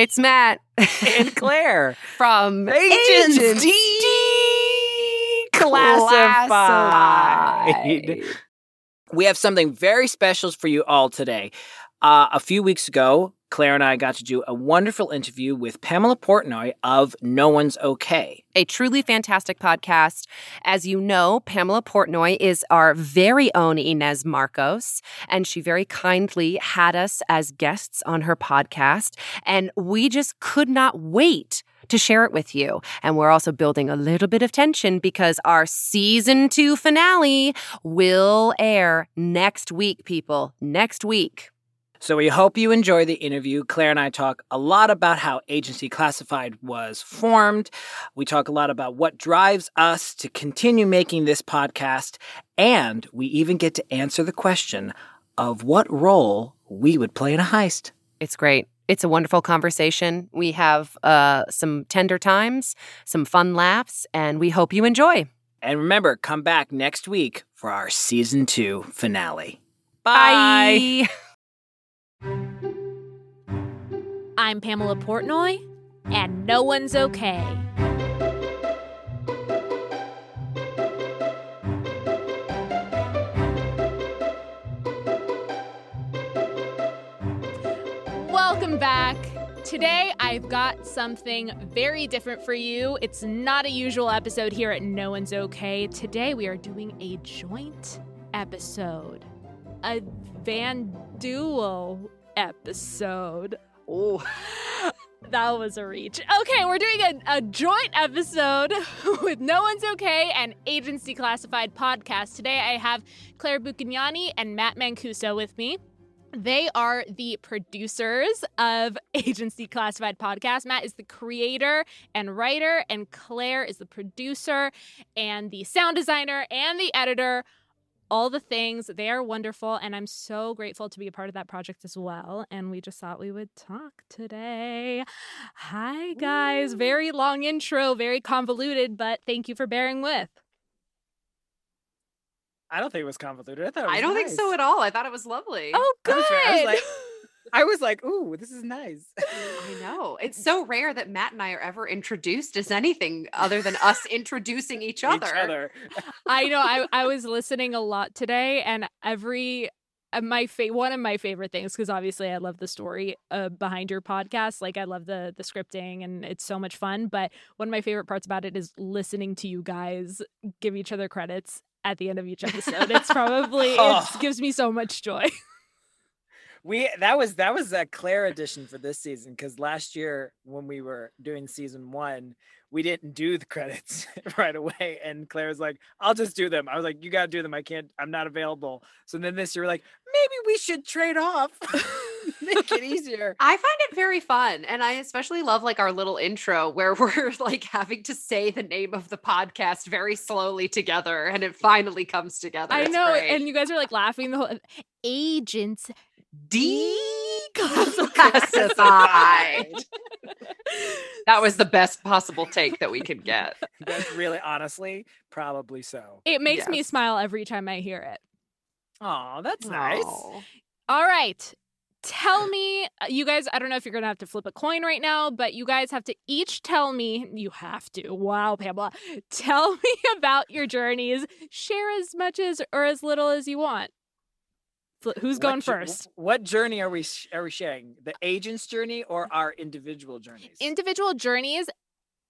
It's Matt and Claire from Agents Agents Declassified. Declassified. We have something very special for you all today. Uh, a few weeks ago, Claire and I got to do a wonderful interview with Pamela Portnoy of No One's Okay. a truly fantastic podcast. As you know, Pamela Portnoy is our very own Inez Marcos, and she very kindly had us as guests on her podcast. And we just could not wait to share it with you. And we're also building a little bit of tension because our season two finale will air next week, people. Next week. So we hope you enjoy the interview. Claire and I talk a lot about how Agents Declassified was formed. We talk a lot about what drives us to continue making this podcast. And we even get to answer the question of what role we would play in a heist. It's great. It's a wonderful conversation. We have uh, some tender times, some fun laughs, and we hope you enjoy. And remember, come back next week for our season two finale. Bye. I'm Pamela Portnoy, and no one's okay. Welcome back. Today, I've got something very different for you. It's not a usual episode here at No One's Okay. Today, we are doing a joint episode, a Van Duel episode. Oh, that was a reach. Okay, we're doing a, a joint episode with No One's Okay and Agents Declassified podcast. Today I have Claire Bucchignani and Matt Mancuso with me. They are the producers of Agents Declassified podcast. Matt is the creator and writer, and Claire is the producer and the sound designer and the editor all the things. They are wonderful, and I'm so grateful to be a part of that project as well. And we just thought we would talk today. Hi, guys. Very long intro, very convoluted, but thank you for bearing with. I don't think it was convoluted. I thought it was I don't think so at all. I thought it was lovely. Oh, I good. was- I was like- I was like, ooh, this is nice. I know. It's so rare that Matt and I are ever introduced as anything other than us introducing each other. Each other. I know. I, I was listening a lot today, and every uh, my fa- one of my favorite things because obviously I love the story uh, behind your podcast. Like I love the the scripting, and it's so much fun. But one of my favorite parts about it is listening to you guys give each other credits at the end of each episode. It's probably Oh. it gives me so much joy. We that was that was a Claire edition for this season because last year when we were doing season one, we didn't do the credits right away, and Claire was like, "I'll just do them." I was like, "You got to do them. I can't. I'm not available." So then this year, we're like, maybe we should trade off, make it easier. I find it very fun. And I especially love like our little intro where we're like having to say the name of the podcast very slowly together and it finally comes together. I It's know, great. and you guys are like laughing the whole agents declassified. that was the best possible take that we could get. That's really honestly probably so. It makes me smile every time I hear it. Oh, that's nice. Aw. All right. Tell me, uh, you guys, I don't know if you're going to have to flip a coin right now, but you guys have to each tell me, you have to. Wow, Pamela. Tell me about your journeys. Share as much as or as little as you want. Fl- Who's What going jour- first? What journey are we are we sharing? The agent's journey or our individual journeys? Individual journeys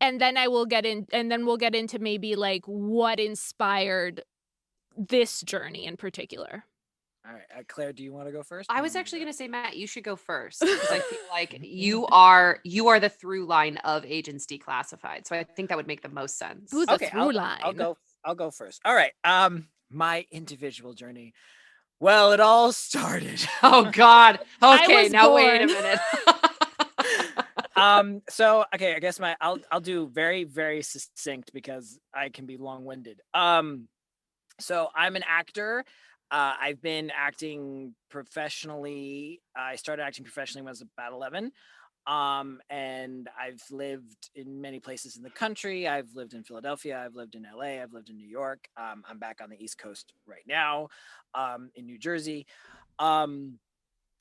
and then I will get in and then we'll get into maybe like what inspired this journey in particular. All right, uh, Claire, do you want to go first? I was actually going to say, Matt, you should go first because I feel like you are you are the through line of agents declassified. So I think that would make the most sense. Who's the through I'll, line? I'll go. I'll go first. All right. Um, my individual journey. Well, it all started. Oh God. Okay, now wait a minute. um. So okay, I guess my I'll I'll do very very succinct because I can be long winded. Um. So I'm an actor. Uh, I've been acting professionally. I started acting professionally when I was about 11. Um, and I've lived in many places in the country. I've lived in Philadelphia. I've lived in LA. I've lived in New York. Um, I'm back on the East Coast right now, um, in New Jersey. Um,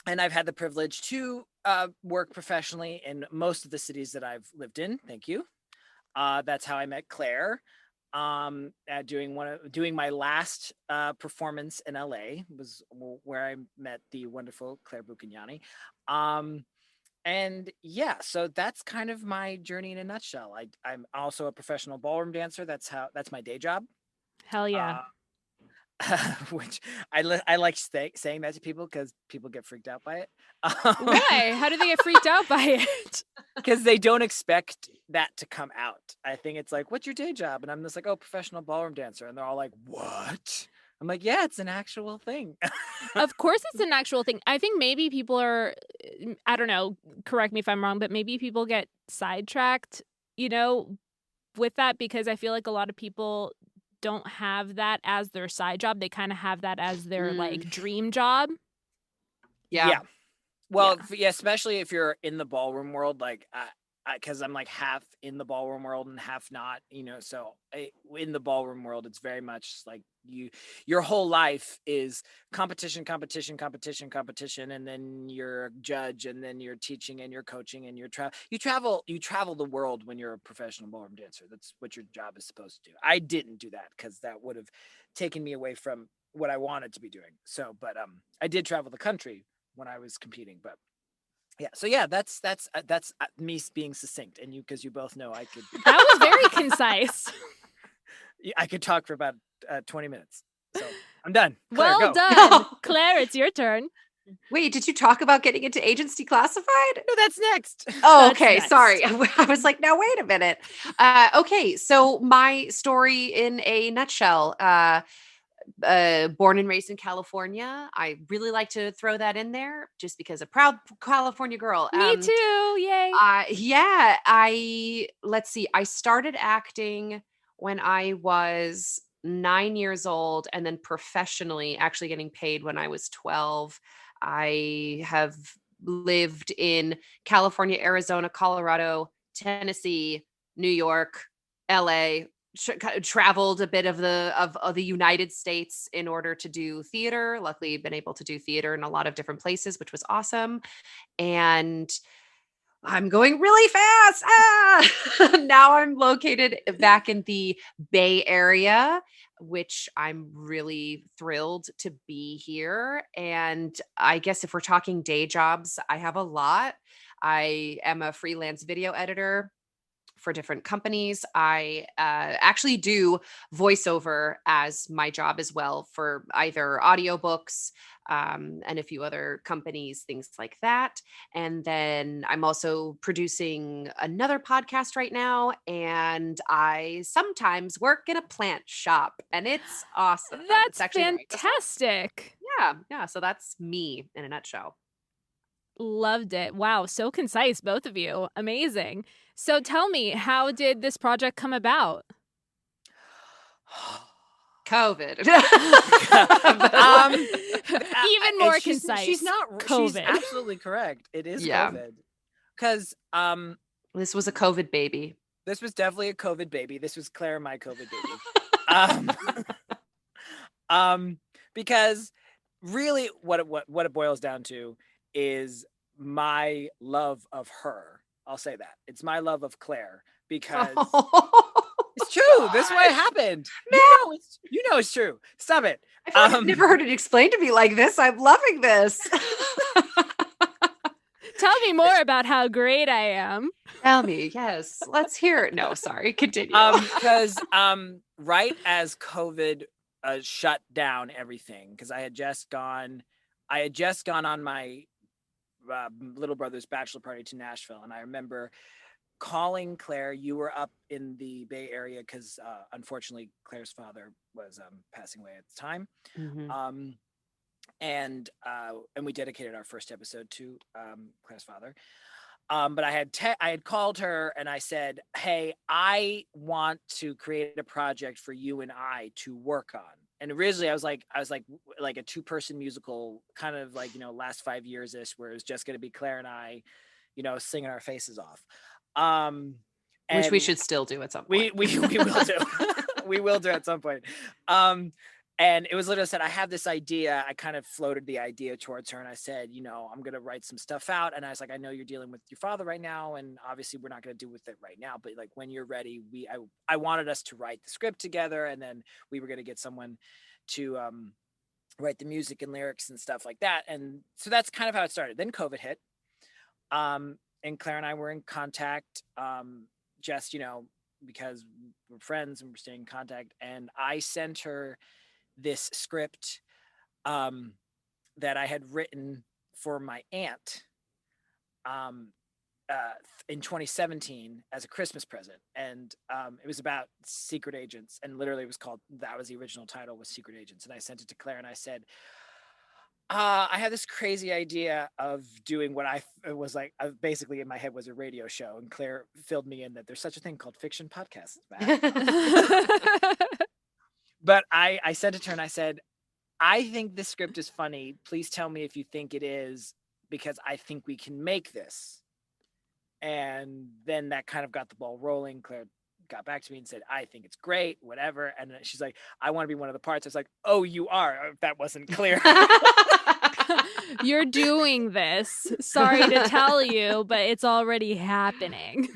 and I've had the privilege to uh, work professionally in most of the cities that I've lived in. Thank you. Uh, that's how I met Claire. Um, doing one of doing my last uh, performance in LA was where I met the wonderful Claire Buchignani. Um, and yeah, so that's kind of my journey in a nutshell. I, I'm also a professional ballroom dancer. That's how that's my day job. Hell yeah. Uh, which I li- I like st- saying that to people because people get freaked out by it. Why? How do they get freaked out by it? Because they don't expect that to come out. I think it's like, "What's your day job?" And I'm just like, "Oh, professional ballroom dancer," and they're all like, "What?" I'm like, "Yeah, it's an actual thing." of course, it's an actual thing. I think maybe people are, mm, I don't know. Correct me if I'm wrong, but maybe people get sidetracked. You know, with that because I feel like a lot of people don't have that as their side job. They kind of have that as their mm. like dream job. Yeah. Yeah. Well, yeah. yeah. especially if you're in the ballroom world, like I, because I'm like half in the ballroom world and half not, you know. So I, in the ballroom world, it's very much like you, your whole life is competition, competition, competition, competition, and then you're a judge, and then you're teaching, and you're coaching, and you're travel. You travel, you travel the world when you're a professional ballroom dancer. That's what your job is supposed to do. I didn't do that because that would have taken me away from what I wanted to be doing. So, but um, I did travel the country when I was competing, but yeah so yeah that's that's uh, that's uh, me being succinct and you because you both know i could that was very concise i could talk for about uh, 20 minutes so i'm done claire, well go. done claire it's your turn Wait, did you talk about getting into Agents Declassified? No, that's next. Oh, that's okay. Next. Sorry. I was like, now wait a minute. Uh, okay, so my story in a nutshell. Uh, born and raised in California. I really like to throw that in there just because a proud California girl. Me um, too. Yay. Uh, yeah. I, let's see, I started acting when I was nine years old and then professionally actually getting paid when I was 12. I have lived in California, Arizona, Colorado, Tennessee, New York, LA, traveled a bit of the of, of the United States in order to do theater. Luckily, been able to do theater in a lot of different places, which was awesome. And I'm going really fast. Ah! now I'm located back in the Bay Area, which I'm really thrilled to be here. And I guess if we're talking day jobs, I have a lot. I am a freelance video editor for different companies. I uh, actually do voiceover as my job as well for either audiobooks um, and a few other companies, things like that. And then I'm also producing another podcast right now. And I sometimes work in a plant shop, and it's awesome. That's it's fantastic. Yeah. Yeah. So that's me in a nutshell. Loved it. Wow. So concise, both of you. Amazing. So tell me, how did this project come about? COVID. um, Even more she's, concise. She's not. COVID. She's absolutely correct. It is yeah. COVID. Because um, this was a COVID baby. This was definitely a COVID baby. This was Claire, my COVID baby. um, um, because really, what what what it boils down to is my love of her I'll say that. It's my love of Claire because oh, it's true. God. This way it happened. Man. You know, it's, you know it's true. Stop it. I have um, never heard it explained to me like this. I'm loving this. Tell me more about how great I am. Tell me. Yes. Let's hear it. No, sorry. Continue. Um, because um, right as COVID uh, shut down everything, because I had just gone, I had just gone on my uh, little brother's bachelor party to Nashville, and I remember calling Claire. You were up in the Bay Area because uh, unfortunately Claire's father was um, passing away at the time. Mm-hmm. Um, and uh, and we dedicated our first episode to um, Claire's father. Um, but I had te- I had called her and I said, "Hey, I want to create a project for you and I to work on." And originally I was like, I was like, like a two person musical, kind of like, you know, last five years ish, where it was just going to be Claire and I, you know, singing our faces off. Um, Which we should still do at some point. We, we, we will do. we will do at some point. Um, and it was literally said, I have this idea. I kind of floated the idea towards her and I said, you know, I'm gonna write some stuff out. And I was like, I know you're dealing with your father right now, and obviously we're not gonna do with it right now, but like when you're ready, we I I wanted us to write the script together and then we were gonna get someone to um write the music and lyrics and stuff like that. And so that's kind of how it started. Then COVID hit. Um, and Claire and I were in contact, um, just, you know, because we're friends and we're staying in contact. And I sent her this script um, that I had written for my aunt um, uh, in 2017 as a Christmas present, and um, it was about secret agents, and literally it was called that was the original title was Secret Agents, and I sent it to Claire, and I said. Uh, I had this crazy idea of doing what I was like, uh, basically in my head was a radio show, and Claire filled me in that there's such a thing called fiction podcasts. but I, I it to her and I said, I think this script is funny. Please tell me if you think it is, because I think we can make this. And then that kind of got the ball rolling. Claire got back to me and said, I think it's great, whatever. And then she's like, I want to be one of the parts. I was like, Oh, you are. Oh, that wasn't clear. You're doing this. Sorry to tell you, but it's already happening.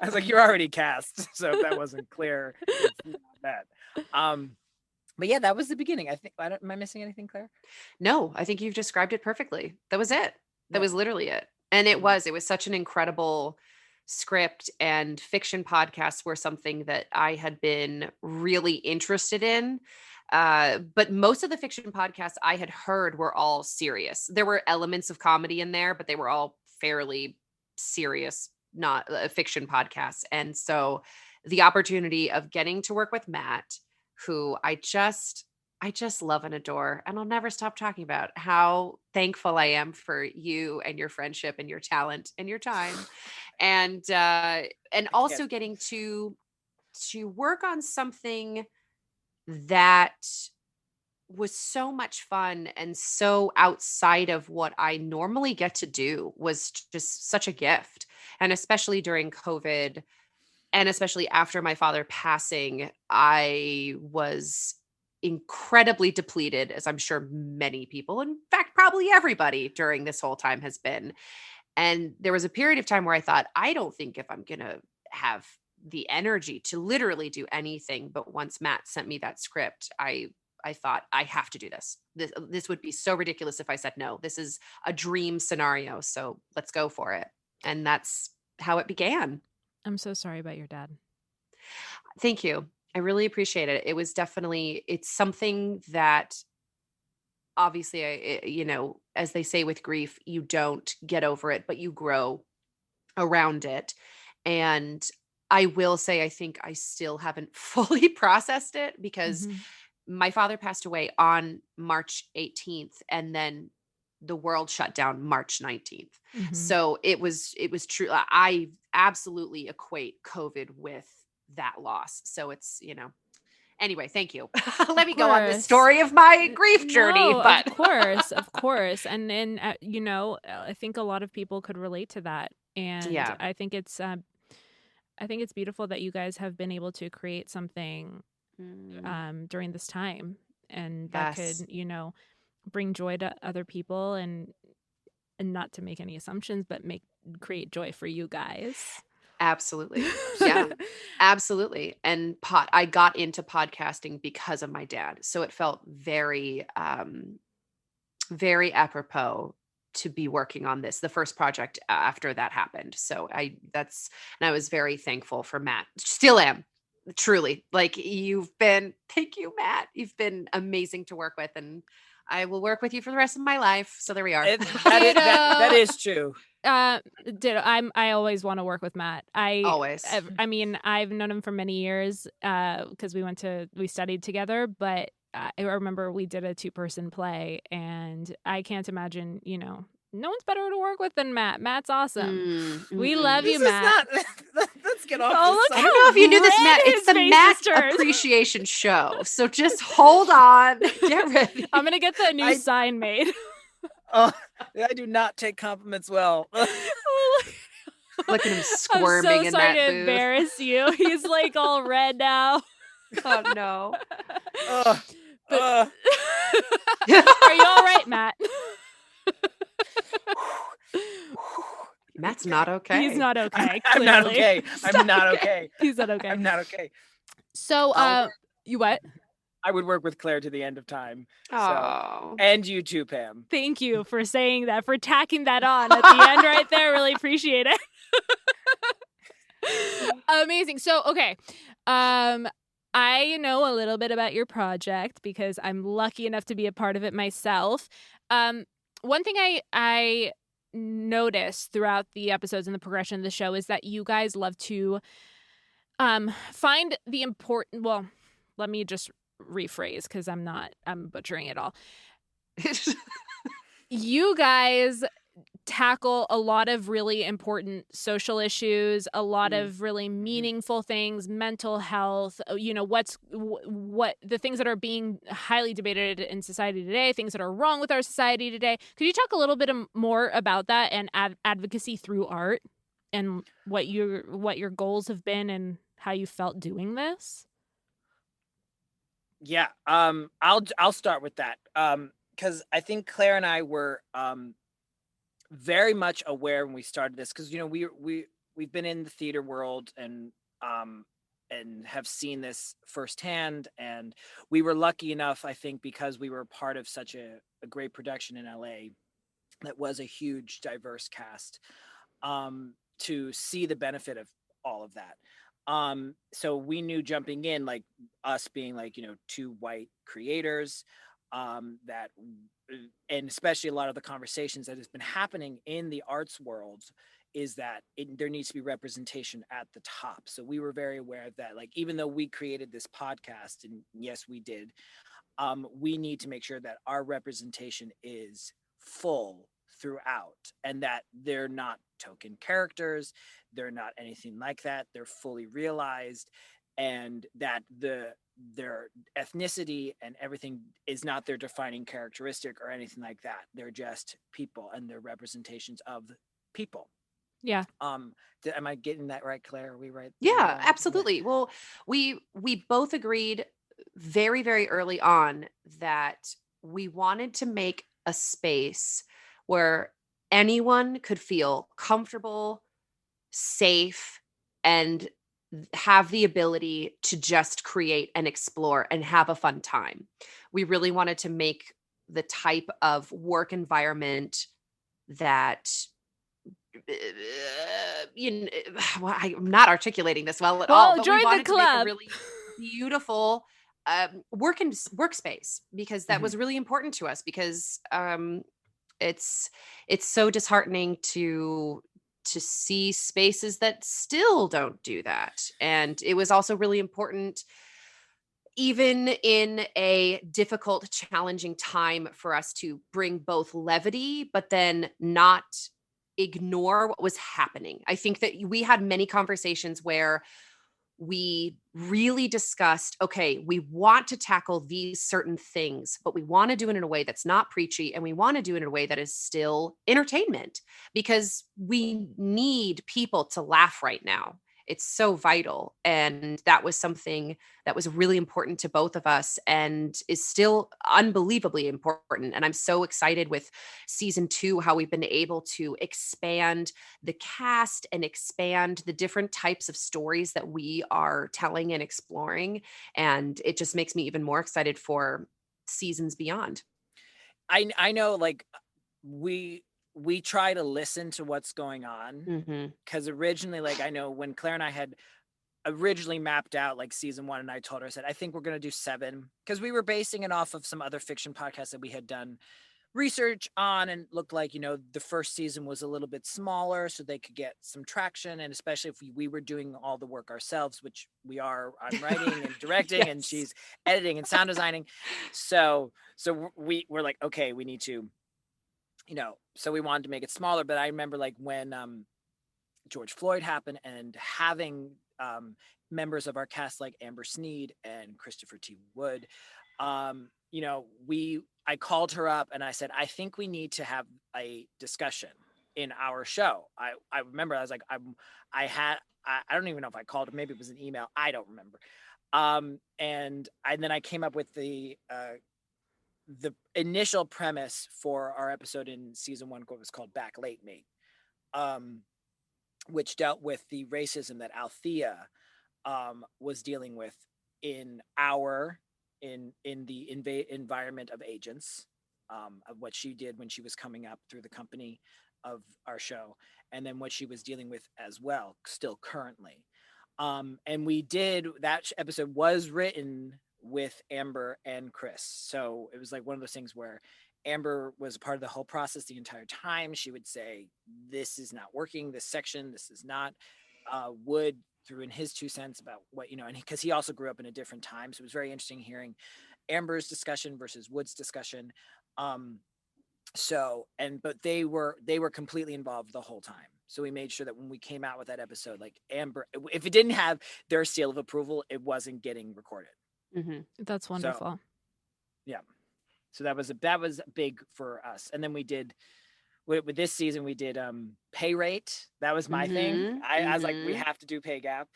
I was like, You're already cast. So if that wasn't clear, that. Um, but yeah, that was the beginning. I think. I don't, am I missing anything, Claire? No, I think you've described it perfectly. That was it. That was literally it. And it was. It was such an incredible script and fiction podcasts were something that I had been really interested in. Uh, but most of the fiction podcasts I had heard were all serious. There were elements of comedy in there, but they were all fairly serious, not uh, fiction podcasts. And so the opportunity of getting to work with Matt, who I just I just love and adore and I'll never stop talking about how thankful I am for you and your friendship and your talent and your time. And uh and also getting to to work on something that was so much fun and so outside of what I normally get to do was just such a gift. And especially during COVID, and especially after my father passing, I was incredibly depleted, as I'm sure many people, in fact, probably everybody during this whole time has been. And there was a period of time where I thought, I don't think if I'm going to have the energy to literally do anything. But once Matt sent me that script, I I thought I have to do this. This this would be so ridiculous if I said no. This is a dream scenario, so let's go for it. And that's how it began. I'm so sorry about your dad. Thank you. I really appreciate it. It was definitely it's something that obviously I you know, as they say with grief, you don't get over it, but you grow around it. And I will say I think I still haven't fully processed it because mm-hmm. my father passed away on March 18th and then the world shut down March 19th. Mm-hmm. So it was it was true I absolutely equate covid with that loss. So it's, you know, anyway, thank you. Let me go on the story of my grief journey. No, but of course, of course, and and uh, you know, uh, I think a lot of people could relate to that, and yeah. I think it's, uh, I think it's beautiful that you guys have been able to create something mm. um, during this time, and that yes. could, you know, bring joy to other people, and and not to make any assumptions, but make create joy for you guys. Absolutely. Yeah. absolutely. And pot I got into podcasting because of my dad. So it felt very um very apropos to be working on this the first project after that happened. So I that's and I was very thankful for Matt. Still am. Truly. Like you've been thank you Matt. You've been amazing to work with and I will work with you for the rest of my life. So there we are. It, that, is, that, that is true. Uh, did I'm I always want to work with Matt. I always. I, I mean, I've known him for many years uh because we went to we studied together, but I remember we did a two person play, and I can't imagine, you know, no one's better to work with than Matt. Matt's awesome. Mm, we love you, Matt. Not, let's get off. Oh, look I don't know if you knew this, Matt. It's the Matt Appreciation Show. So just hold on. Get ready. I'm gonna get the new I, sign made. oh, I do not take compliments well. Look at him squirming I'm so in sorry that to booth. embarrass you. He's like all red now. oh no. Oh, But Uh, are you all right, Matt? Matt's not okay. He's not okay. I'm not okay. I'm not okay. He's not okay. I'm not okay. So, uh, you what? I would work with Claire to the end of time. Oh. And you too, Pam. Thank you for saying that, for tacking that on at the end right there. Really appreciate it. Amazing. So, okay. Um, I know a little bit about your project because I'm lucky enough to be a part of it myself. Um, one thing I I noticed throughout the episodes and the progression of the show is that you guys love to um find the important well, let me just rephrase because I'm not I'm butchering it all. You guys tackle a lot of really important social issues, a lot Mm. of really meaningful things, mental health, uh, you know, what's wh- what the things that are being highly debated in society today, things that are wrong with our society today. Could you talk a little bit more about that and ad- advocacy through art and what your what your goals have been and how you felt doing this? Yeah. Um, I'll I'll start with that. Um, because I think Claire and I were um very much aware when we started this because you know we we we've been in the theater world and um and have seen this firsthand and we were lucky enough i think because we were part of such a, a great production in la that was a huge diverse cast um to see the benefit of all of that. Um so we knew jumping in like us being like you know two white creators um that and especially a lot of the conversations that has been happening in the arts world is that it, there needs to be representation at the top. So we were very aware of that. Like even though we created this podcast and yes we did um we need to make sure that our representation is full throughout and that they're not token characters they're not anything like that. They're fully realized and that the their ethnicity and everything is not their defining characteristic or anything like that. They're just people and they're representations of people. Yeah. um th- am i getting that right claire? Are we right Yeah, absolutely. Well, we we both agreed very very early on that we wanted to make a space where anyone could feel comfortable, safe and have the ability to just create and explore and have a fun time. We really wanted to make the type of work environment that uh, you know, well, I'm not articulating this well at all. But join the wanted to make club. really beautiful um, work and workspace because that Mhm. was really important to us because um, it's it's so disheartening to to see spaces that still don't do that and it was also really important even in a difficult challenging time for us to bring both levity but then not ignore what was happening. I think that we had many conversations where we really discussed okay, we want to tackle these certain things, but we want to do it in a way that's not preachy and we want to do it in a way that is still entertainment because we need people to laugh right now. It's so vital. And that was something that was really important to both of us and is still unbelievably important. And I'm so excited with season two, how we've been able to expand the cast and expand the different types of stories that we are telling and exploring. And it just makes me even more excited for seasons beyond. i i know like we we try to listen to what's going on Mm-hmm. because originally like i know when claire and i had originally mapped out like season one and i told her i said i think we're going to do seven because we were basing it off of some other fiction podcasts that we had done research on and looked like you know the first season was a little bit smaller so they could get some traction and especially if we, we were doing all the work ourselves which we are i'm writing and directing and she's editing and sound designing so so we were like okay we need to you know so we wanted to make it smaller but i remember like when um george floyd happened and having um members of our cast like amber sneed and christopher t. Wood um you know we i called her up and i said i think we need to have a discussion in our show. I i remember i was like i'm i had I, I don't even know if i called maybe it was an email i don't remember. Um, and and then I came up with the uh, the initial premise for our episode in season one was called Back Late Mate, um, which dealt with the racism that Althea um, was dealing with in our in in the inv- environment of agents um, of what she did when she was coming up through the company of our show and then what she was dealing with as well still currently. Um, and we did that episode was written with amber and chris. So it was like one of those things where amber was part of the whole process the entire time. She would say this is not working. This section this is not uh, wood threw in his two cents about what you know and because he, he also grew up in a different time so it was very interesting hearing amber's discussion versus wood's discussion. Um so and but they were they were completely involved the whole time. So we made sure that when we came out with that episode like amber if it didn't have their seal of approval it wasn't getting recorded Mm-hmm. That's wonderful. yeah. So that was a, that was big for us. And then we did with, with this season we did um pay rate. That was my thing. Mhm, I, I was like we mhm. have to do pay gap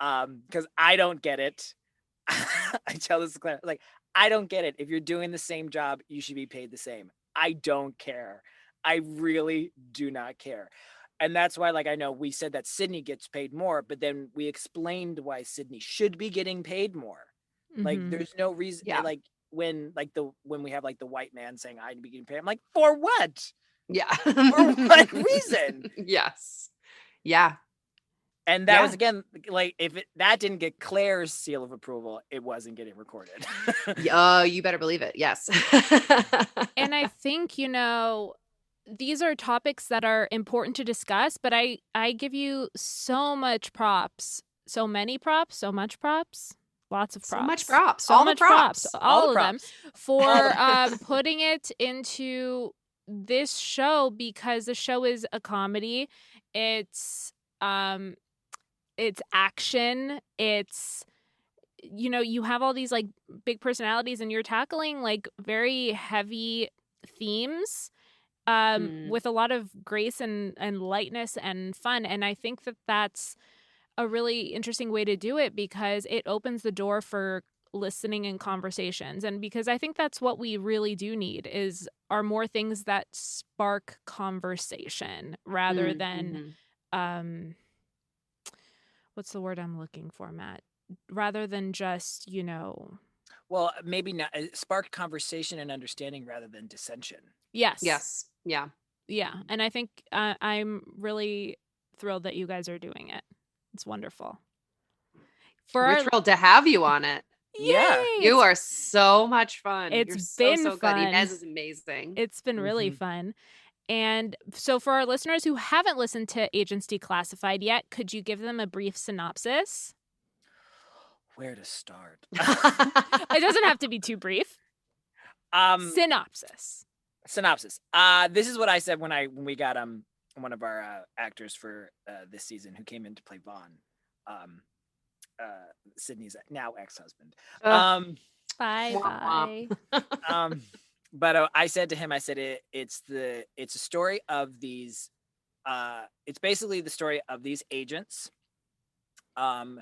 um because i don't get it. I tell this to Claire like i don't get it. If you're doing the same job you should be paid the same. I don't care. I really do not care. And that's why like i know we said that sydney gets paid more but then we explained why sydney should be getting paid more like Mhm. there's no reason Yeah. like when like the when we have like the white man saying i'd be getting paid i'm like for what Yeah. for what reason Yes. Yeah. and that was again like if it, that didn't get claire's seal of approval it wasn't getting recorded Oh, you better believe it. Yes. and I think, you know, these are topics that are important to discuss, but I I give you so much props. So many props, so much props, lots of props. so much props. So all much the props. all, All the of them for um, putting it into this show because the show is a comedy. It's um it's action. It's you know, you have all these like big personalities and you're tackling like very heavy themes um Mm. with a lot of grace and and lightness and fun and I think that that's a really interesting way to do it because it opens the door for listening and conversations and because i think that's what we really do need is are more things that spark conversation rather Mm, than mhm. um what's the word i'm looking for matt rather than just you know well maybe not uh, spark conversation and understanding rather than dissension yes Yes. Yeah. yeah and i think uh, i'm really thrilled that you guys are doing it it's wonderful for We're our thrilled to have you on it. Yeah. You are so much fun. You're It's so, been so good. fun. Inez is amazing. It's been really Mhm. fun. And so, for our listeners who haven't listened to Agents Declassified yet, could you give them a brief synopsis? where to start It doesn't have to be too brief. um synopsis. synopsis uh this is what i said when i when we got um one of our uh, actors for uh, this season who came in to play vaughn um uh sydney's now ex-husband Ugh. um Bye bye. um but uh, i said to him i said it, it's the it's a story of these uh it's basically the story of these agents um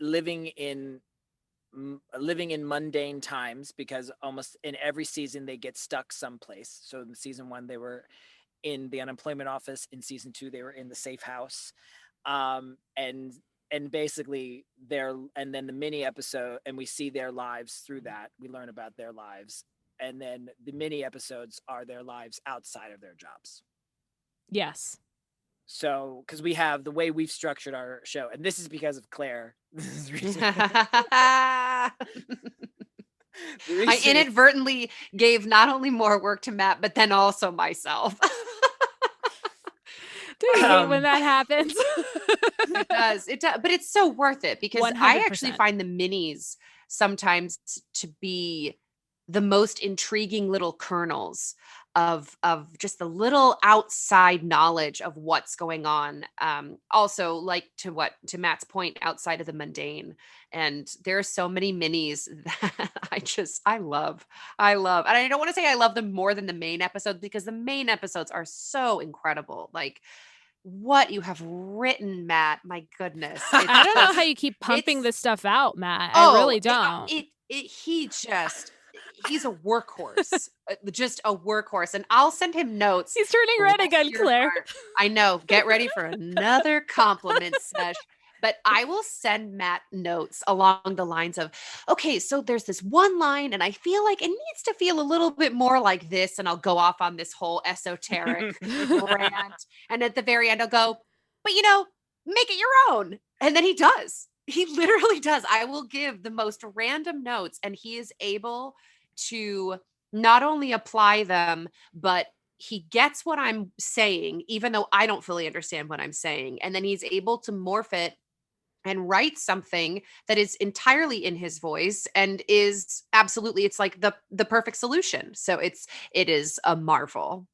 living in living in mundane times because almost in every season they get stuck someplace so in season one they were in the unemployment office in season two they were in the safe house. Um and and basically their and then the mini episode and we see their lives through that. We learn about their lives. And then the mini episodes are their lives outside of their jobs. Yes. so because we have the way we've structured our show and this is because of claire. This is I inadvertently gave not only more work to Matt, but then also myself. Do you hate Um, when that happens? it does. It does, but it's so worth it because I actually find the minis sometimes to be the most intriguing little kernels of of just the little outside knowledge of what's going on. Um also like to what to matt's point outside of the mundane. And there are so many minis that i just i love i love. And i don't want to say i love them more than the main episodes because the main episodes are so incredible. Like what you have written, Matt. My goodness. I don't know how you keep pumping this stuff out, Matt. Oh, I really don't. It, it, he just he's a workhorse, uh, just a workhorse, and I'll send him notes. He's turning red again, Claire. I know. Get ready for another compliment sesh. But I will send Matt notes along the lines of, okay, so there's this one line, and I feel like it needs to feel a little bit more like this. And I'll go off on this whole esoteric rant. And at the very end, I'll go, but you know, make it your own. And then he does. He literally does. I will give the most random notes, and he is able to not only apply them, but he gets what I'm saying, even though I don't fully understand what I'm saying. And then he's able to morph it and write something that is entirely in his voice and is absolutely it's like the the perfect solution so it's it is a marvel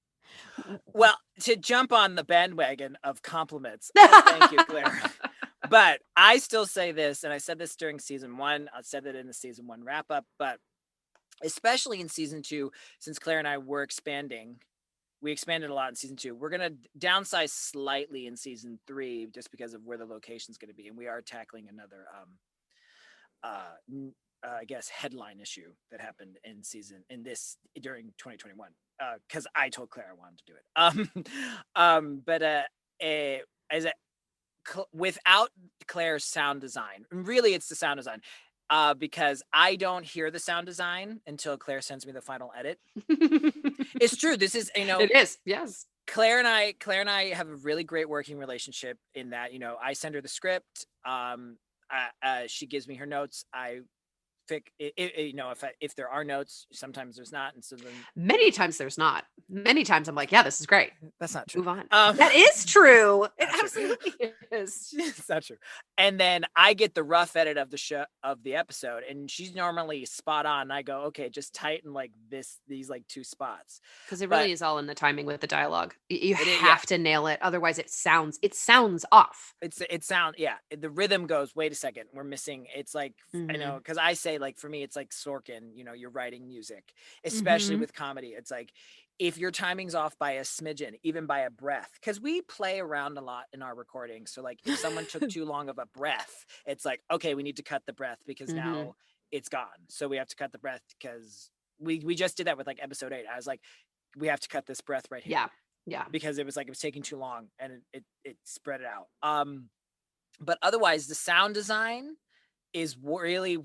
Well, to jump on the bandwagon of compliments, uh, thank you, Claire. but I still say this, and I said this during season one. I said it in the season one wrap up, but especially in season two, since Claire and I were expanding, we expanded a lot in season two. We're gonna downsize slightly in season three, just because of where the location's gonna be, and we are tackling another, um, uh, uh, I guess, headline issue that happened in season in this during 2021. Because I told Claire I wanted to do it. Um, um, but uh, eh, as a cl- without Claire's sound design, really it's the sound design. Uh, because I don't hear the sound design until Claire sends me the final edit. It's true. This is you know it is yes Claire and I, Claire and I have a really great working relationship in that, you know, I send her the script. Um, uh, uh, she gives me her notes. I pick, i i you know, if I, if there are notes, sometimes there's not, and so then many times there's not many times i'm like yeah this is great that's not true. move on Um, that is true it true. absolutely is it's not true. And then I get the rough edit of the show of the episode, and she's normally spot on. And I go, okay, just tighten like this, these like two spots. because it But- really is all in the timing with the dialogue you It is, yeah. have to nail it otherwise it sounds it sounds off It's it sound yeah. The rhythm goes. Wait a second, we're missing. It's like I Mhm. know because I say like for me, it's like Sorkin. You know, you're writing music, especially Mhm. with comedy. It's like if your timing's off by a smidgen, even by a breath, because we play around a lot in our recordings. So like if someone took too long of a breath, it's like okay, we need to cut the breath because Mhm. now it's gone. So we have to cut the breath because we we just did that with like episode eight. I was like, we have to cut this breath right here yeah yeah because it was like it was taking too long and it it, it spread it out. Um, but otherwise, the sound design is really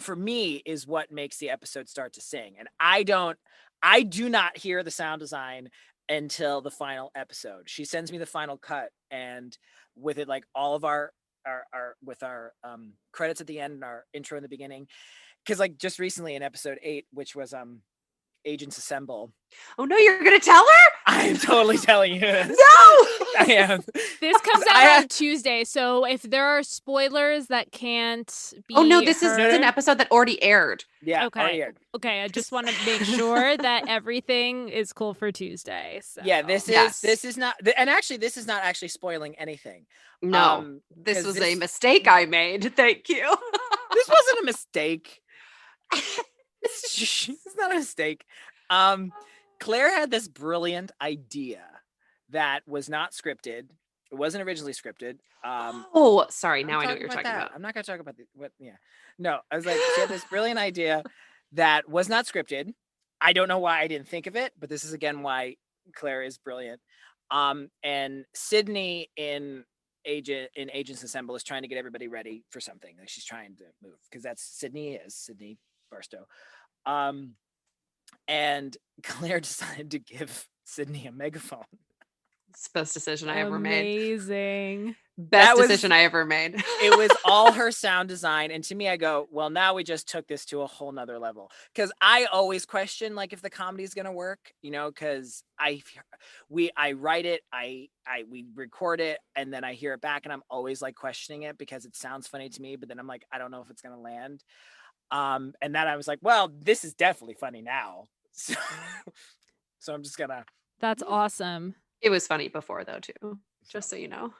for me is what makes the episode start to sing. And I don't, I do not hear the sound design until the final episode. She sends me the final cut, and with it, like all of our our, our with our um credits at the end and our intro in the beginning because like just recently in episode eight which was um agents assemble oh no you're gonna tell her i'm totally telling you this. no I am. This comes out I on Tuesday, so if there are spoilers that can't be oh no this is heard- an episode that already aired Yeah. Okay. already aired. Okay, I just want to make sure that everything is cool for Tuesday. So. Yeah. This is Yes. this is not, and actually, this is not actually spoiling anything. no Um, this 'cause was a mistake i made thank you this wasn't a mistake. it's not a mistake. Um, Claire had this brilliant idea that was not scripted. It wasn't originally scripted. Um, oh sorry now i know what you're talking that. about I'm not gonna talk about the what. Yeah, no. I was like, she had this brilliant idea that was not scripted. I don't know why I didn't think of it, but this is again why Claire is brilliant. Um, and Sydney in agent in Agents Assemble is trying to get everybody ready for something. Like she's trying to move because that's Sydney is Sydney Barstow. Um, and Claire decided to give Sydney a megaphone. it's the best decision i ever made Amazing. best was- decision i ever made it was all her sound design and to me i go well now we just took this to a whole nother level because i always question like if the comedy is going to work you know because I we i write it i i we record it and then i hear it back and i'm always like questioning it because it sounds funny to me but then i'm like i don't know if it's going to land um and then i was like well this is definitely funny now so, so i'm just gonna That's awesome. it was funny before though too just so you know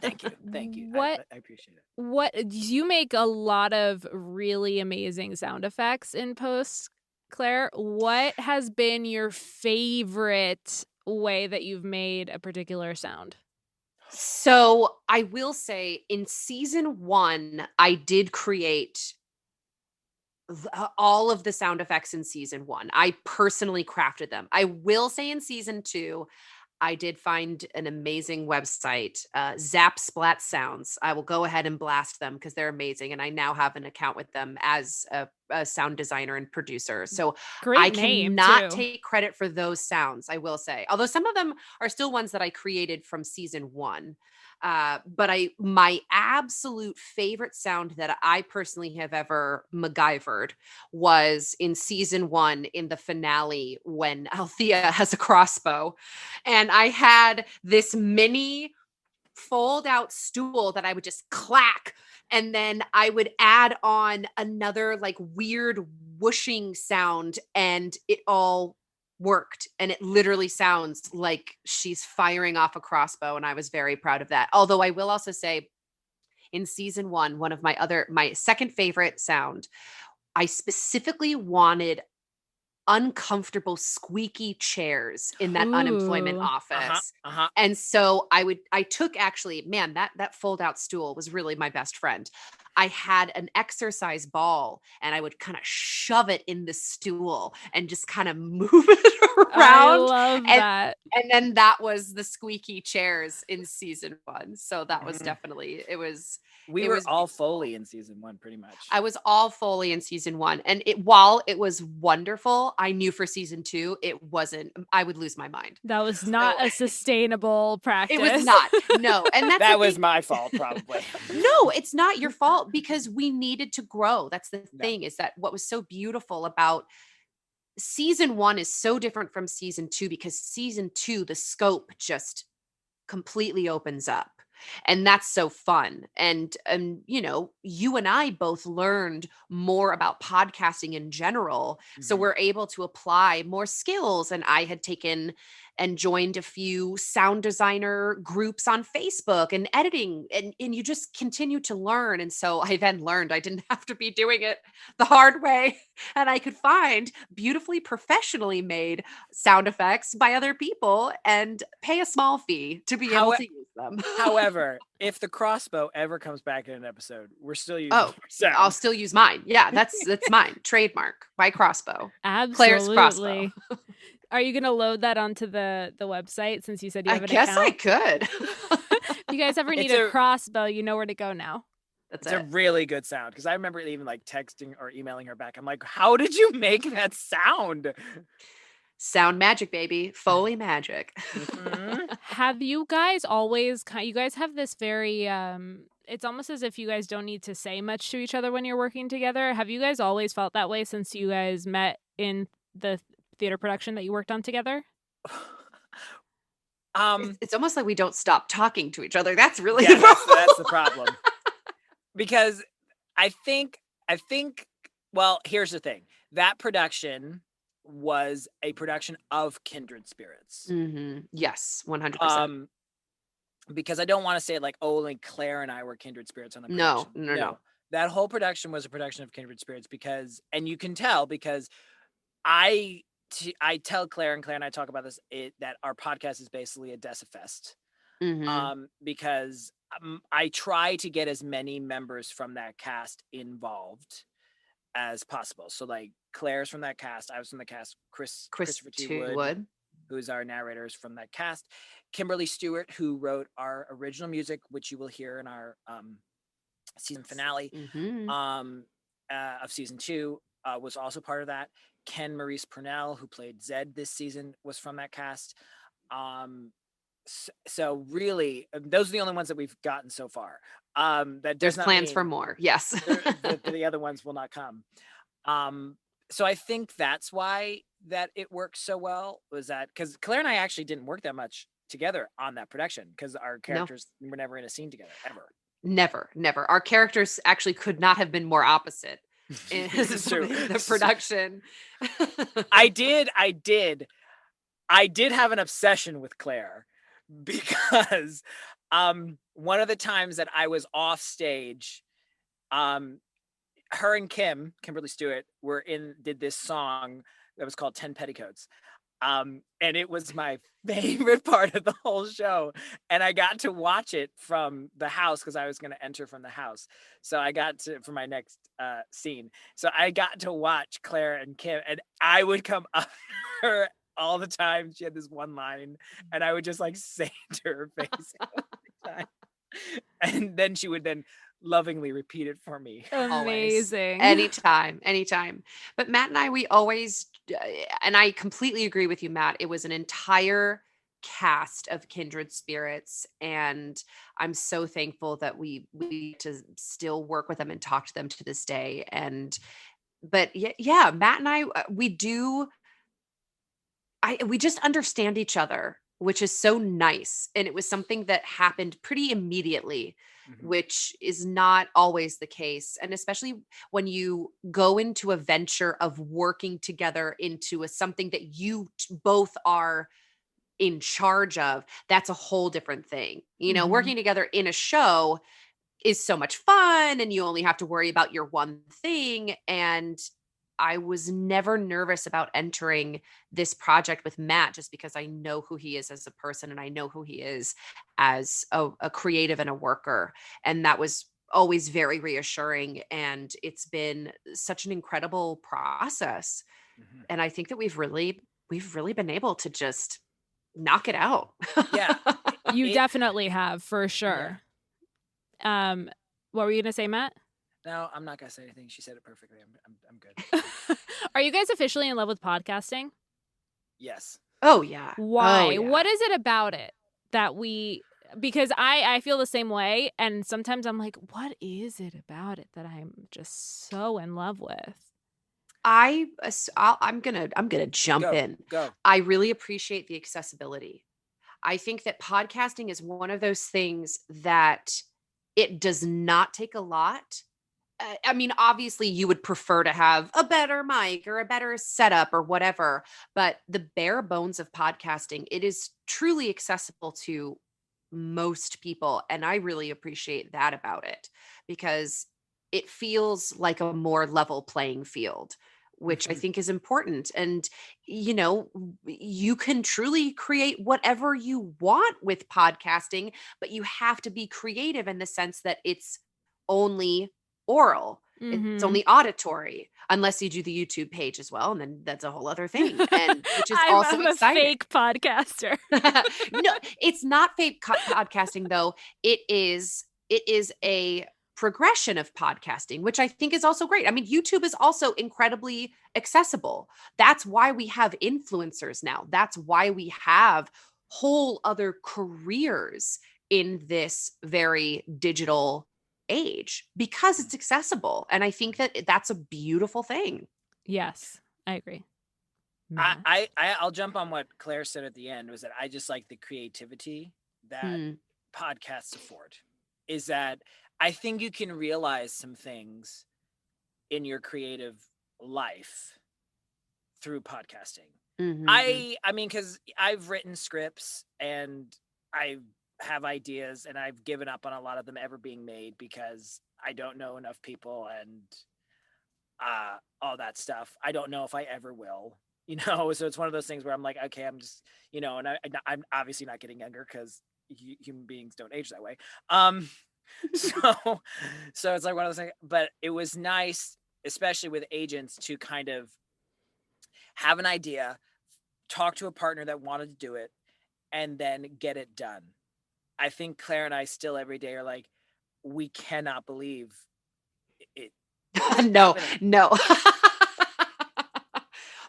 thank you thank you What- I, appreciate it What you make a lot of really amazing sound effects in post, Claire. What has been your favorite way that you've made a particular sound? So I will say in season one, I did create th- all of the sound effects in season one. I personally crafted them. I will say in season two, I did find an amazing website, uh, Zap Splat Sounds. I will go ahead and blast them because they're amazing. And I now have an account with them as a, a sound designer and producer. So Great I cannot too. take credit for those sounds, I will say. Although some of them are still ones that I created from season one. Uh, but I my absolute favorite sound that I personally have ever MacGyvered was in season one in the finale when Althea has a crossbow. And I had this mini fold out stool that I would just clack and then I would add on another like weird whooshing sound and it all worked and it literally sounds like she's firing off a crossbow and I was very proud of that. Although I will also say in season 1 one of my other my second favorite sound I specifically wanted uncomfortable squeaky chairs in that unemployment office Uh-huh. Uh-huh. and so i would i took actually man that that fold out stool was really my best friend i had an exercise ball and i would kind of shove it in the stool and just kind of move it around. I around love that. and then that was the squeaky chairs in season one so that was Mhm. definitely it was We It were was all beautiful. Foley in season one, pretty much. I was all Foley in season one. And it while it was wonderful, I knew for season two it wasn't I would lose my mind. That was not So- a sustainable practice. It was not. No. And that's that was thing- my fault, probably. no, it's not your fault because we needed to grow. That's the No. thing is that what was so beautiful about season one is so different from season two because season two, the scope just completely opens up. And that's so fun. And and you know, you and I both learned more about podcasting in general. So Mhm. we're able to apply more skills. And I had taken and joined a few sound designer groups on Facebook and editing, and, and you just continue to learn. And so I then learned I didn't have to be doing it the hard way, and I could find beautifully professionally made sound effects by other people and pay a small fee to be able Howe- to use them. However, if the crossbow ever comes back in an episode, we're still using Oh, sound. I'll still use mine. Yeah, that's that's mine. Trademark by crossbow. Absolutely. Claire's crossbow. Are you gonna load that onto the the website since you said you I have an account? I guess I could. if you guys ever need a, a- crossbow, you know where to go now. That's it's a really good sound because I remember even like texting or emailing her back. I'm like, how did you make that sound? Sound magic, baby. Foley magic. Mhm. Have you guys always you guys have this very um it's almost as if you guys don't need to say much to each other when you're working together. Have you guys always felt that way since you guys met in the theater production that you worked on together? um, It's, it's almost like we don't stop talking to each other. That's really yeah, the that's, problem. that's the problem. because I think I think well, here's the thing. That production was a production of Kindred Spirits. Mhm. Yes, one hundred percent. Um because I don't want to say like oh, only Claire and I were Kindred Spirits on the No, production. no, no. That whole production was a production of Kindred Spirits because and you can tell because I t- I tell Claire and Claire and I talk about this it, that our podcast is basically a Decifest Mhm. um, because um, I try to get as many members from that cast involved as possible. So like Claire's from that cast, I was from the cast, Chris Chris Christopher T. T. Wood, Wood. who's our narrator, is from that cast. Kimberly Stewart, who wrote our original music, which you will hear in our um, season finale Mhm. um, uh, of season two, uh, was also part of that. Ken Maurice Purnell, who played Zed this season, was from that cast. Um, so really, uh, those are the only ones that we've gotten so far. Um, that There's plans for more. Yes. the, the other ones will not come. Um, so I think that's why that it works so well was that because Claire and I actually didn't work that much together on that production because our characters were never in a scene together ever. never, never. Our characters actually could not have been more opposite is true. the This is true. production. I did, I did, I did have an obsession with Claire because um one of the times that I was off stage, um her and Kim, Kimberly Stewart, were in did this song that was called 10 Petticoats. Um, and it was my favorite part of the whole show. And I got to watch it from the house because I was going to enter from the house. So I got to for my next uh, scene. So I got to watch Claire and Kim, and I would come up her all the time. She had this one line, and I would just like say to her face. And then she would then lovingly repeat it for me. Always. Amazing. anytime anytime but matt and i we always uh, and i completely agree with you matt it was an entire cast of kindred spirits and i'm so thankful that we we to still work with them and talk to them to this day and but yeah, yeah matt and i uh, we do i we just understand each other which is so nice and it was something that happened pretty immediately Mhm. which is not always the case. And especially when you go into a venture of working together into a something that you t- both are in charge of, that's a whole different thing. You know, Mhm. working together in a show is so much fun and you only have to worry about your one thing and I was never nervous about entering this project with Matt just because I know who he is as a person and I know who he is as a, a creative and a worker. And that was always very reassuring. And it's been such an incredible process. Mhm. And I think that we've really, we've really been able to just knock it out. Yeah. you definitely have for sure. Um, what were you gonna say, Matt? No, I'm not gonna say anything. She said it perfectly. I'm I'm, I'm good. Are you guys officially in love with podcasting? Yes. oh, yeah. Oh, Why? yeah. What is it about it that we because I I feel the same way and sometimes I'm like what is it about it that I'm just so in love with? I I'll, I'm gonna, I'm gonna jump Go. in. Go. I really appreciate the accessibility. I think that podcasting is one of those things that it does not take a lot. Uh, I mean, obviously, you would prefer to have a better mic or a better setup or whatever, but the bare bones of podcasting, it is truly accessible to most people. And I really appreciate that about it because it feels like a more level playing field which I Mhm. think is important. And, you know, you can truly create whatever you want with podcasting, but you have to be creative in the sense that it's only oral, it's Mhm. only auditory, unless you do the YouTube page as well. And then that's a whole other thing, and which is I'm, also I'm a fake podcaster. no, it's not fake co- podcasting though. It is it is a progression of podcasting, which I think is also great. I mean, YouTube is also incredibly accessible. That's why we have influencers now. That's why we have whole other careers in this very digital age because it's accessible. And I think that that's a beautiful thing. yes, I agree. I, I I- I'll jump on what Claire said at the end. Was that I just like the creativity that Hmm. podcasts afford. Is that I think you can realize some things in your creative life through podcasting. Mhm. I I mean cuz I've written scripts and I have ideas and I've given up on a lot of them ever being made because I don't know enough people and uh all that stuff. I don't know if I ever will. You know, so it's one of those things where I'm like, okay, I'm just, you know, and I, I'm obviously not getting younger because human beings don't age that way. Um, so, so it's like one of those things. But it was nice, especially with agents, to kind of have an idea, talk to a partner that wanted to do it, and then get it done. I think Claire and I still every day are like, we cannot believe it. no, happening. no.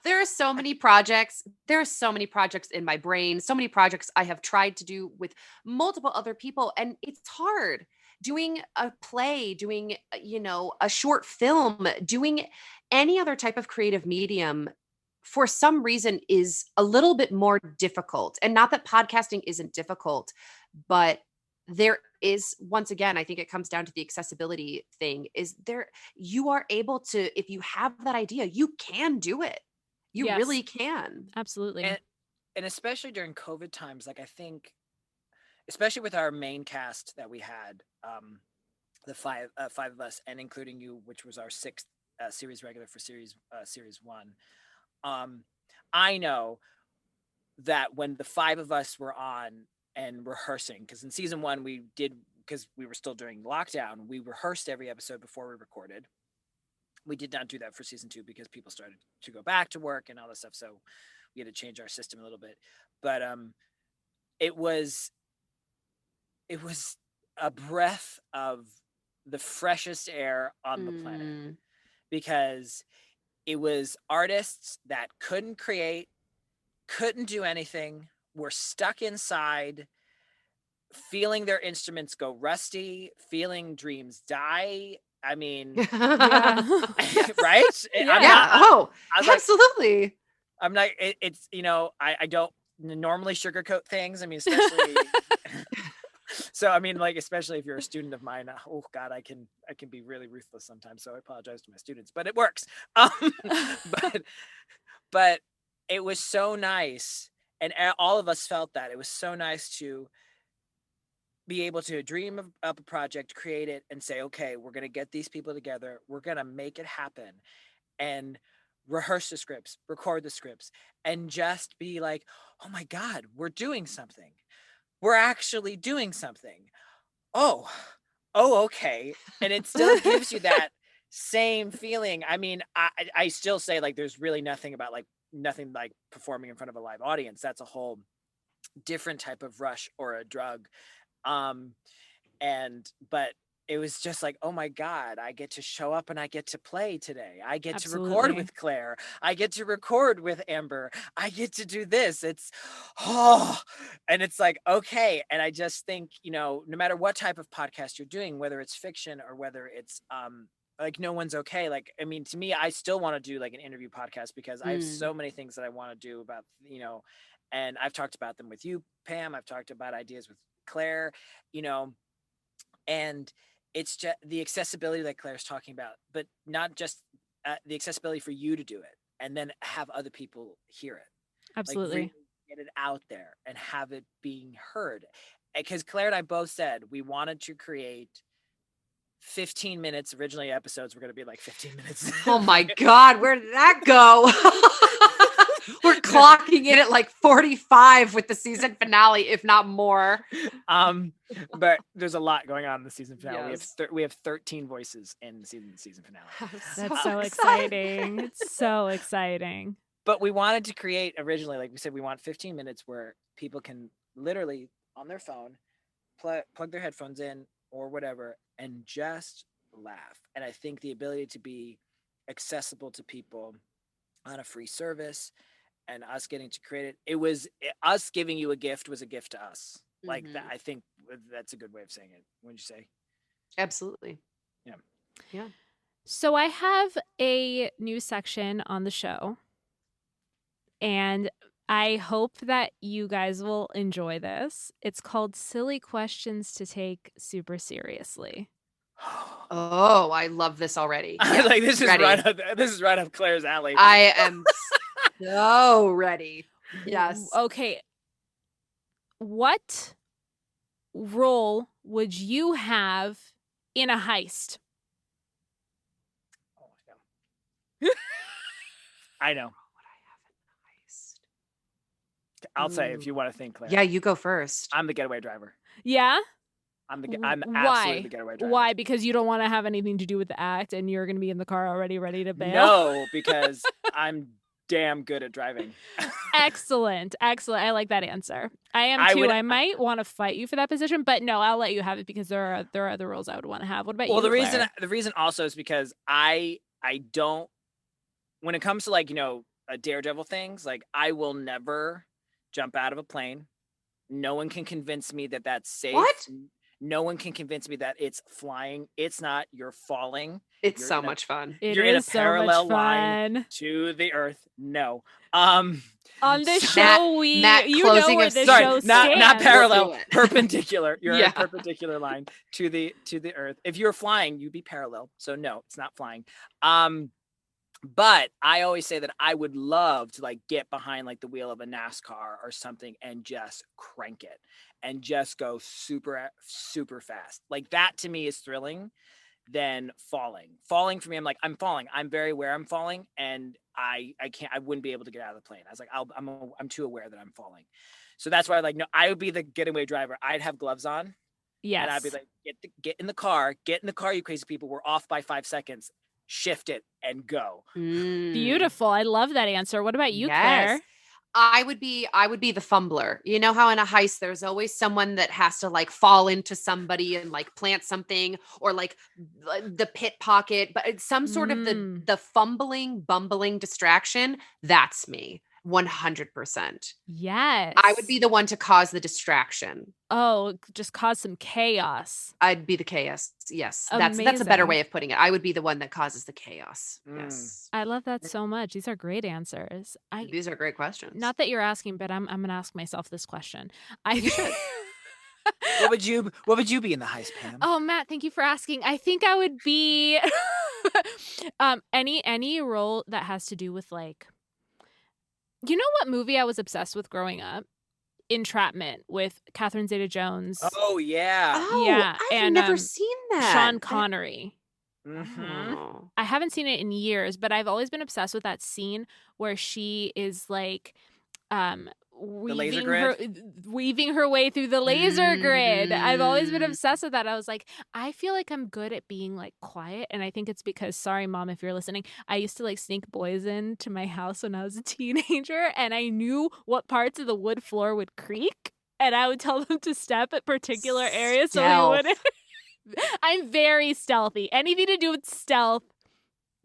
there are so many projects. There are so many projects in my brain, so many projects I have tried to do with multiple other people, and it's hard. Doing a play, doing, uh, you know, a short film, doing any other type of creative medium for some reason is a little bit more difficult. And not that podcasting isn't difficult, but there is once again i think it comes down to the accessibility thing is there you are able to if you have that idea you can do it you Yes. really can Absolutely. And, and especially during COVID times, like I think, especially with our main cast that we had, um, the five uh, five of us, and including you, which was our sixth uh, series regular for series uh, series one. Um, I know that when the five of us were on and rehearsing, because in season one we did because we were still during lockdown, we rehearsed every episode before we recorded. We did not do that for season two because people started to go back to work and all this stuff. So we had to change our system a little bit. But um it was it was a breath of the freshest air on the planet Mm. because it was artists that couldn't create, couldn't do anything, were stuck inside, feeling their instruments go rusty, feeling dreams die. I mean, Yeah. right? I'm Yeah. yeah. not- Oh, I was like, absolutely. I'm not. It, it's you know, I I don't normally sugarcoat things. I mean, especially. So I mean, like especially if you're a student of mine. uh, Oh God, I can I can be really ruthless sometimes. So I apologize to my students, but it works. Um, but but it was so nice, and all of us felt that it was so nice to be able to dream of, up a project, create it, and say, okay, we're gonna get these people together. We're gonna make it happen, and rehearse the scripts, record the scripts, and just be like, oh my God, we're doing something. We're actually doing something. Oh, oh, okay. And it still gives you that same feeling. I mean, I, I- still say like there's really nothing about like nothing like performing in front of a live audience. That's a whole different type of rush or a drug. Um, and but it was just like, oh my God, I get to show up and I get to play today. I get to record with Claire. I get to record with Amber. I get to do this. It's oh, and it's like, okay. And I just think, you know, no matter what type of podcast you're doing, whether it's fiction or whether it's um like no one's okay. Like, I mean, to me, I still want to do like an interview podcast because I have Mm. so many things that I want to do about, you know, and I've talked about them with you, Pam. I've talked about ideas with Claire, you know, and it's just the accessibility that Claire's talking about, but not just uh, the accessibility for you to do it and then have other people hear it. Like, Absolutely. really get it out there and have it being heard. Because Claire and I both said we wanted to create 15 minutes. Originally, episodes were going to be like 15 minutes. Oh my God, where did that go? We're clocking in at like 45 with the season finale, if not more. um, but there's a lot going on in the season finale. We have thir- we have 13 voices in the season season finale. I'm That's so exciting. It's so exciting. but we wanted to create originally like we said we want 15 minutes where people can literally on their phone pl- plug their headphones in or whatever and just laugh and i think the ability to be accessible to people on a free service and us getting to create it it was it- us giving you a gift was a gift to us like that Mhm. i think that's a good way of saying it wouldn't you say Absolutely. Yeah yeah so I have a new section on the show. And I hope that you guys will enjoy this. It's called Silly Questions to Take Super Seriously. Oh, I love this already. Yeah, like this is ready. right up this is right up claire's alley I am so ready. Yes. Okay. What role would you have in a heist? Oh, I know. I know. I'll say if you want to think, Claire. Yeah, you go first. I'm the getaway driver. Yeah? I'm the. ge- W- I'm why? absolutely the getaway driver. Why? Because you don't want to have anything to do with the act and you're going to be in the car already ready to bail? No, because I'm damn good at driving. Excellent. Excellent. I like that answer. I am I too. would- I might want to fight you for that position, but no, I'll let you have it because there are there are other roles I would want to have. What about well, you? Well, the reason the reason also is because I I don't when it comes to like you know a daredevil things like I will never jump out of a plane. No one can convince me that that's safe. What? N- No one can convince me that it's flying. It's not. You're falling. It's you're so a- much fun. You're in a is so parallel much line. to the earth. No. Um On this Matt- show, we Matt you know closing where of- this sorry, show not not parallel, perpendicular. You're in a perpendicular line to the to the earth. If you're flying, you'd be parallel. So no, it's not flying. Um but I always say that I would love to like get behind like the wheel of a NASCAR or something and just crank it and just go super super fast. Like that to me is thrilling than falling. Falling for me, I'm like, I'm falling. I'm very aware I'm falling, and I I can't. I wouldn't be able to get out of the plane. I was like, I'll, I'm a, I'm too aware that I'm falling. So that's why, like, no, I would be the getaway driver. I'd have gloves on, Yes. and I'd be like, get the, get in the car, get in the car, you crazy people. We're off by five seconds. Shift it and go. Mm. Beautiful. I love that answer. What about you, Yes. Claire? I would be I would be the fumbler. You know how in a heist there's always someone that has to like fall into somebody and like plant something or like the pit pocket, but it's some sort of the Mm. the fumbling, bumbling distraction. That's me. 100%. Yes. I would be the one to cause the distraction. Oh, just cause some chaos. I'd be the chaos. Yes. That's that's a better way of putting it. I would be the one that causes the chaos. Mm. Yes. I love that so much. These are great answers. I These are great questions. not that you're asking, but I'm I'm gonna ask myself this question. I should. What would you What would you be in the heist, Pam? Oh, Matt, thank you for asking. I think I would be um any any role that has to do with like you know what movie I was obsessed with growing up? Entrapment with Catherine Zeta Jones, Oh yeah. Oh, Yeah, I've and, never um, seen that. Sean I- Connery. Mhm. Oh. I haven't seen it in years, but I've always been obsessed with that scene where she is like um laser weaving her weaving her way through the laser grid. I've always been Mm. obsessed with that. I was like, I feel like I'm good at being like quiet, and I think it's because sorry mom if you're listening, I used to like sneak boys into my house when I was a teenager and I knew what parts of the wood floor would creak and I would tell them to step at particular areas so they wouldn't I'm very stealthy. Anything to do with stealth,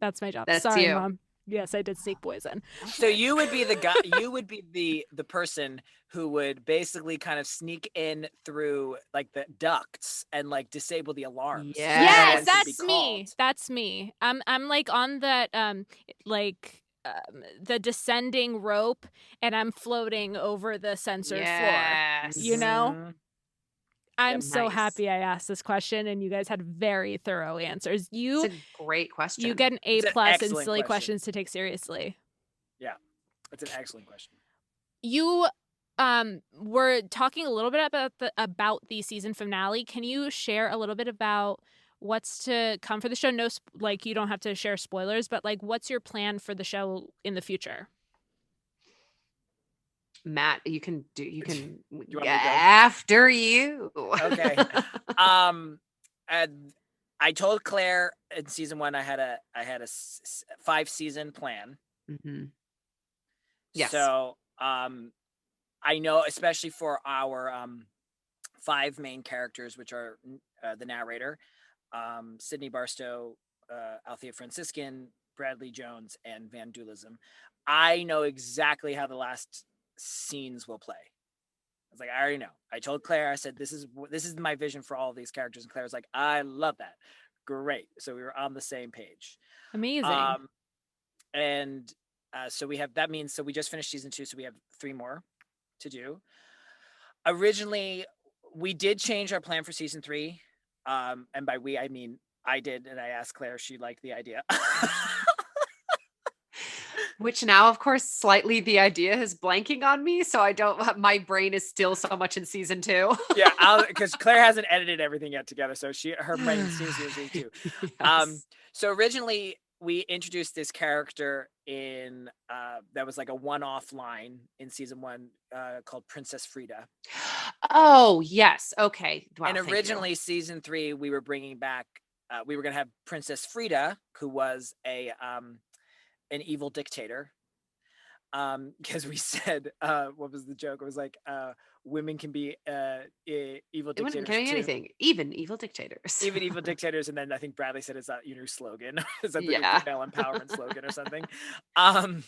that's my job. That's Sorry, you. mom. Yes, I did sneak poison. So you would be the guy. You would be the the person who would basically kind of sneak in through like the ducts and like disable the alarms. so Yes. Yes, one can be that's me. That's me. I'm I'm like on that um like um, the descending rope and I'm floating over the censored floor. You know? I'm Yep. so Nice. happy I asked this question and you guys had very thorough answers. You It's a great question. you get an A It's plus in silly question. questions to take seriously. Yeah, that's an excellent question. you um were talking a little bit about the about the season finale can you share a little bit about what's to come for the show no like you don't have to share spoilers but like what's your plan for the show in the future Matt, you can do you can you want me to go? after you. Okay. um, and I told Claire in season one I had a I had a five season plan. Mhm. Yes. So um, I know, especially for our um, five main characters, which are uh, the narrator, um, Sydney Barstow, uh, Althea Franciscan, Bradley Jones, and Van Dulism. I know exactly how the last scenes will play. I was like, I already know. I told Claire, I said, this is this is my vision for all of these characters, and Claire was like, I love that. Great. So we were on the same page. amazing Um, and uh, so we have that means so we just finished season two, so we have three more to do. Originally, we did change our plan for season three, um, and by we I mean I did, and I asked Claire if she liked the idea. Which now, of course, slightly the idea is blanking on me, so I don't. My brain is still so much in season two. yeah, because Claire hasn't edited everything yet together, so she her brain seems to too. Um, so originally we introduced this character in uh, that was like a one-off line in season one uh, called Princess Frida. oh yes, okay. Wow, and originally season three we were bringing back uh, we were going to have princess frida who was a um an evil dictator. Um because we said uh what was the joke? It was like uh women can be uh e- evil it dictators carry too. anything, even evil dictators. even evil dictators and then i think bradley said is that your new slogan? Is that the Yeah. female empowerment slogan or something? Um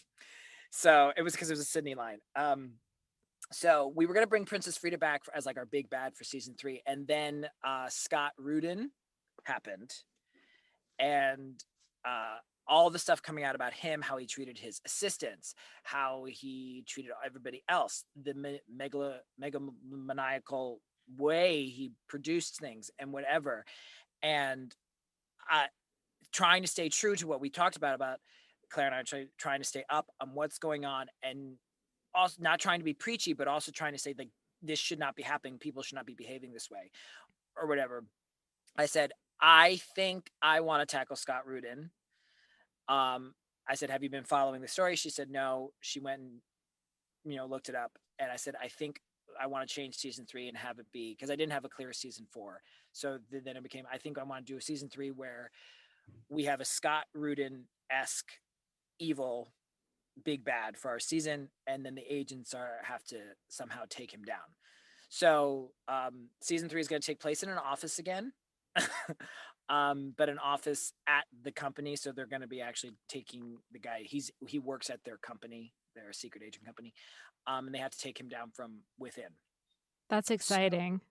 so it was because it was a sydney line. Um so we were going to bring princess frida back for, as like our big bad for season three and then uh scott rudin happened. And uh all the stuff coming out about him how he treated his assistants how he treated everybody else the me- megalo megalomaniacal way he produced things and whatever. And uh, trying to stay true to what we talked about about claire and i try, trying to stay up on what's going on and also not trying to be preachy but also trying to say like this should not be happening. People should not be behaving this way or whatever. I said I think I want to tackle Scott Rudin. Um, I said, "Have you been following the story?" She said, "No." She went and you know looked it up, and I said, "I think I want to change season three and have it be because I didn't have a clear season four. So th- then it became I think I want to do a season three where we have a Scott Rudin esque evil big bad for our season, and then the agents are have to somehow take him down. So um, season three is going to take place in an office again. um, but an office at the company. So they're going to be actually taking the guy. He's he works at their company, their secret agent company, um, and they have to take him down from within. That's exciting. So,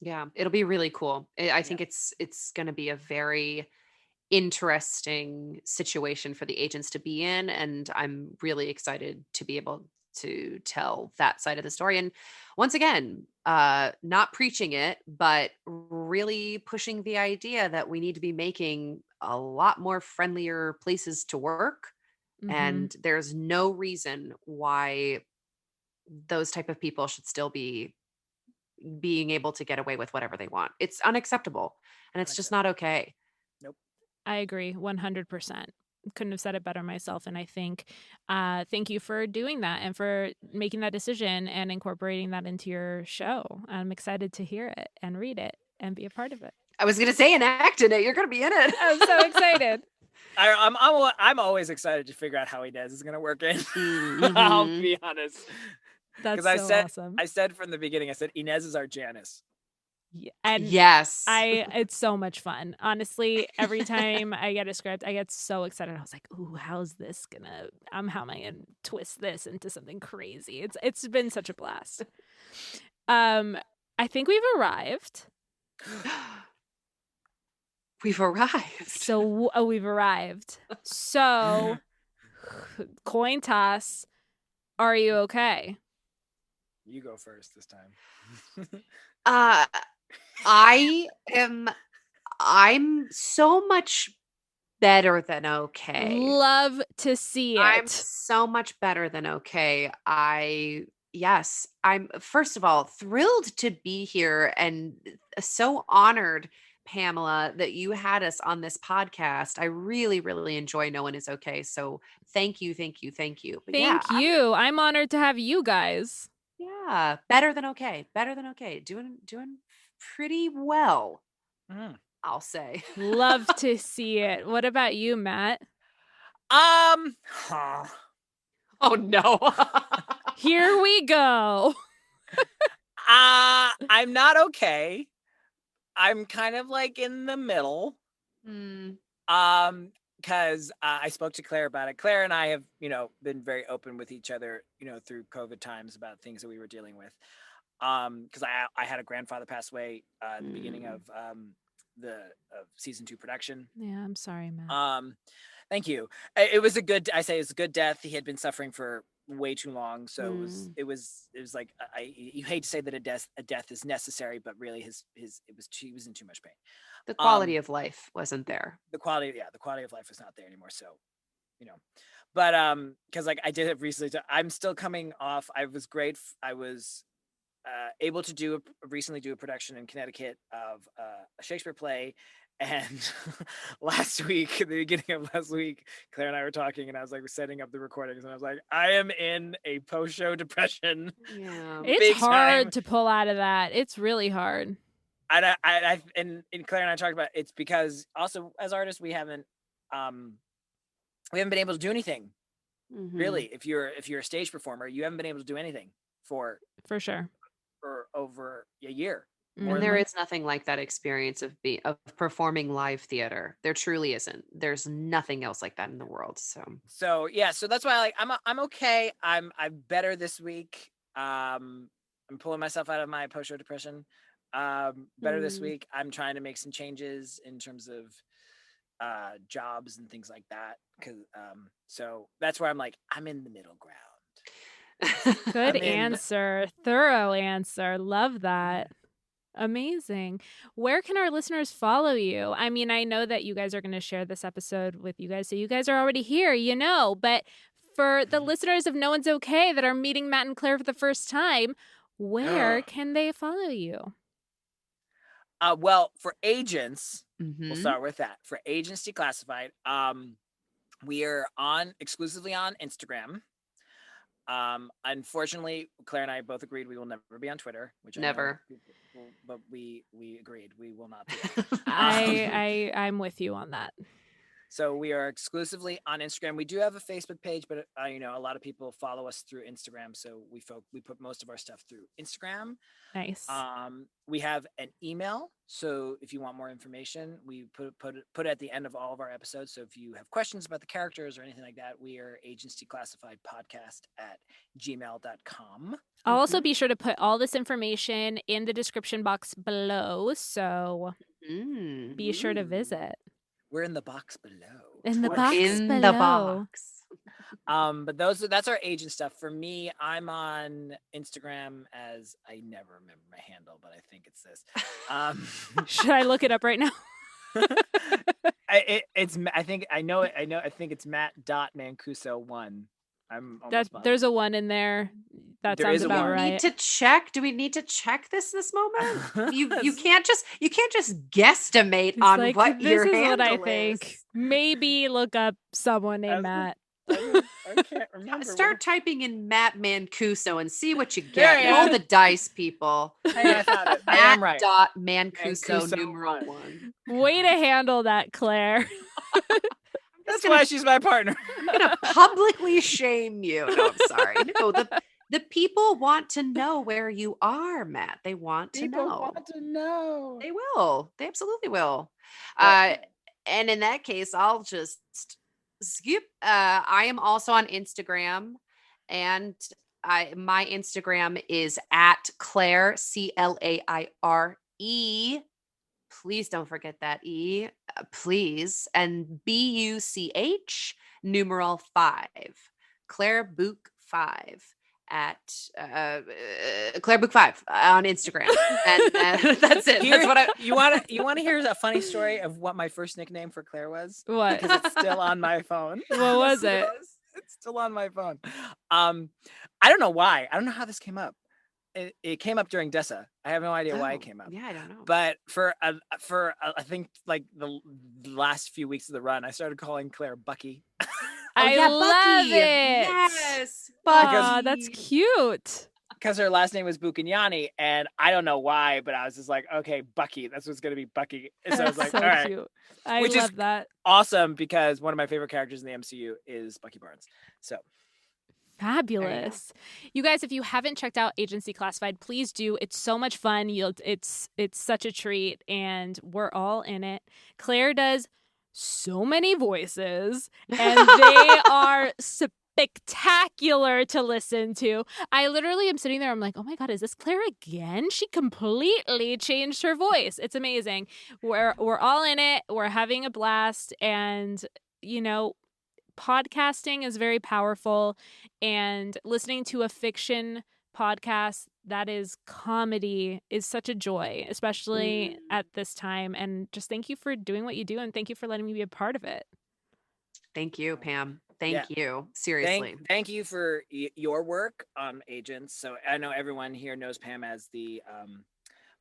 yeah, it'll be really cool. I think yeah. it's it's going to be a very interesting situation for the agents to be in and i'm really excited to be able to tell that side of the story and once again uh not preaching it but really pushing the idea that we need to be making a lot more friendlier places to work mm-hmm. and there's no reason why those type of people should still be being able to get away with whatever they want. It's unacceptable and it's just not okay. Nope. I agree 100% couldn't have said it better myself. And I think, uh, thank you for doing that and for making that decision and incorporating that into your show. I'm excited to hear it and read it and be a part of it. I was going to say and act in it. You're going to be in it. I'm so excited. I, am I'm, I'm I'm always excited to figure out how Inez is going to work in. Mm-hmm. I'll be honest. That's so I said, awesome. I said from the beginning, I said Inez is our Janice and yes. I it's so much fun. Honestly every time i get a script i get so excited. I was like ooh how's this gonna um how am i gonna twist this into something crazy? It's it's been such a blast. Um i think we've arrived. We've arrived. So oh, we've arrived. So coin toss. Are you okay? You go first this time. Uh I am I'm so much better than okay. Love to see it. I'm so much better than okay. I yes, I'm first of all thrilled to be here and so honored Pamela that you had us on this podcast. I really really enjoy No One Is Okay. So thank you, thank you, thank you. But thank yeah, you. I'm honored to have you guys. Yeah, better than okay. Better than okay. Doing doing pretty well. Mm. I'll say. Love to see it. What about you, Matt? Um. Huh. Oh no. Here we go. uh I'm not okay. I'm kind of like in the middle. Mm. Um because uh, I spoke to Claire about it. Claire and I have, you know, been very open with each other, you know, through COVID times about things that we were dealing with um because i i had a grandfather pass away uh, at the mm. beginning of um the of season two production. Yeah i'm sorry man um thank you. It was a good i say it was a good death. He had been suffering for way too long so mm. it was it was it was like i you hate to say that a death a death is necessary but really his his it was he was in too much pain. The quality um, of life wasn't there. the quality yeah the quality of life was not there anymore so you know. But um because like i did it recently i'm still coming off i was great i was uh, able to do a, recently do a production in Connecticut of uh, a Shakespeare play. And last week, the beginning of last week, Claire and I were talking, and I was like setting up the recordings, and I was like, I am in a post show depression. Yeah, it's hard time. to pull out of that. It's really hard. And I, I, I and, and Claire and I talked about it's because also as artists we haven't, um, we haven't been able to do anything. Mm-hmm. Really, if you're if you're a stage performer, you haven't been able to do anything for for sure for over a year. And there is nothing like that experience of being of performing live theater. There truly isn't. There's nothing else like that in the world. So So yeah, so that's why I like I'm I'm okay. I'm I'm better this week. Um I'm pulling myself out of my post show depression. Um better mm. this week. I'm trying to make some changes in terms of uh jobs and things like that cuz um so that's where I'm like I'm in the middle ground. Good answer. Thorough answer. Love that. Amazing. Where can our listeners follow you? I mean, I know that you guys are going to share this episode with you guys, so you guys are already here, you know, but for the listeners of No One's Okay that are meeting Matt and Claire for the first time, where can they follow you? Uh, well, for agents, Mhm. we'll start with that. For agents declassified, um, we are on exclusively on Instagram. Um, unfortunately, Claire and I both agreed we will never be on Twitter, which I know Never. people- people- but we we agreed we will not be. there. I I I'm with you on that. So we are exclusively on Instagram. We do have a Facebook page, but uh, you know a lot of people follow us through Instagram, so we folk we put most of our stuff through Instagram. Nice. Um, we have an email, so if you want more information, we put put it put it at the end of all of our episodes. So if you have questions about the characters or anything like that, we are Agents Declassified Podcast at gmail.com. I'll also Mhm. be sure to put all this information in the description box below, so Mm. be sure to visit We're in the box below. in the What- box in below. the box. Um, but those are that's our agent stuff. For me, I'm on Instagram as I never remember my handle, but I think it's this. Um, Should I look it up right now? I, it, it's I think I know it. I know. I think it's Matt dot Mancuso one. I'm That there's a one in there. That There sounds is a about one. right. Need to check. Do we need to check this this moment? You you can't just you can't just guesstimate It's on like, what this your is handle what I think. Maybe look up someone named As- Matt. I, I can't remember. Start typing in Matt Mancuso and see what you get. I Roll am. the dice, people. What, hey, I found it. I Matt am right. dot Mancuso Mancuso numeral one. one. Way to handle that, Claire. That's gonna- why she's my partner. I'm gonna publicly shame you. No, I'm sorry. No, the the people want to know where you are, Matt. They want to People know. want to know. They will. They absolutely will. But- Uh, and in that case, I'll just skip. Uh, I am also on Instagram, and I my Instagram is at Claire C L A I R E. Please don't forget that E, uh, please, and B U C H numeral five, Claire Book five at uh, uh, Claire Book five on Instagram, and that's it. Here- That's what I. you want to you want to hear a funny story of what my first nickname for Claire was? What? Because it's still on my phone. What was it? It's still on my phone. Um, I don't know why. I don't know how this came up. It, it came up during Dessa. I have no idea why Oh, it came up. Yeah, I don't know. But for a, for a, I think like the, last few weeks of the run, I started calling Claire Bucky. I oh, yeah, love Bucky. it. Yes, Aw, that's cute. because her last name was Bukinyani, and I don't know why, but I was just like, okay, Bucky, that's what's gonna be Bucky. And so I was like, so all right, cute. I Which is- love that. awesome, because one of my favorite characters in the MCU is Bucky Barnes. So Fabulous. You guys, if you haven't checked out Agents Declassified, please do. It's so much fun. You'll it's it's such a treat and we're all in it. Claire does so many voices and they are spectacular to listen to. I literally am sitting there I'm like, "Oh my god, is this Claire again? She completely changed her voice. It's amazing. We're we're all in it. We're having a blast and you know, podcasting is very powerful and listening to a fiction podcast that is comedy is such a joy especially Mm. at this time and just thank you for doing what you do and thank you for letting me be a part of it Thank you, Pam. Thank Yeah. you. Seriously. thank, thank you for y- your work on Agents. So I know everyone here knows Pam as the um,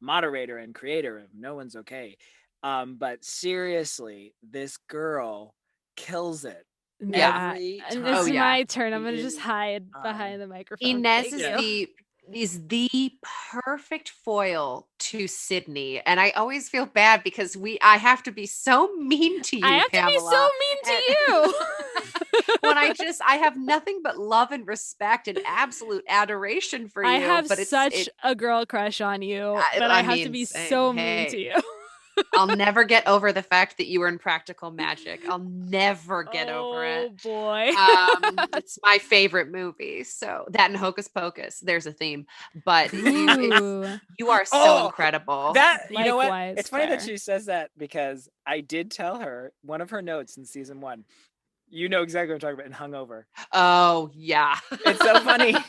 moderator and creator of No One's Okay. Um, but seriously, this girl kills it. Yeah Every and time. it's Oh, yeah. my turn i'm gonna just is, hide um, behind the microphone Inez Thank is you. the is the perfect foil to Sydney, and I always feel bad because we I have to be so mean to you, i have Pamela. to be so mean to you when I just I have nothing but love and respect and absolute adoration for you. I have but it's, such it- a girl crush on you I- that I, I have to be same. so mean to you. I'll never get over the fact that you were in Practical Magic. I'll never get over it. Oh boy. um, it's my favorite movie. So that and Hocus Pocus, there's a theme. But you, you are so Oh, incredible. That you know what? Likewise, It's funny that she says that because I did tell her one of her notes in season one. You know exactly what I'm talking about And Hungover. oh yeah, It's so funny.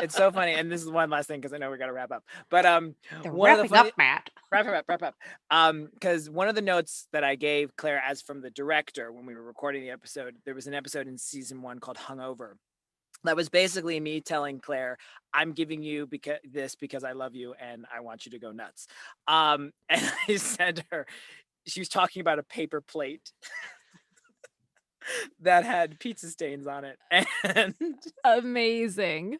It's so funny. And this is one last thing because I know we got to wrap up. But um, They're one of the wrapping funny, up, Matt. wrap up, wrap up. Um, because one of the notes that I gave Claire as from the director when we were recording the episode, there was an episode in season one called Hungover. that was basically me telling Claire, I'm giving you because this because I love you and I want you to go nuts. Um, and I said to her, she was talking about a paper plate that had pizza stains on it. And Amazing.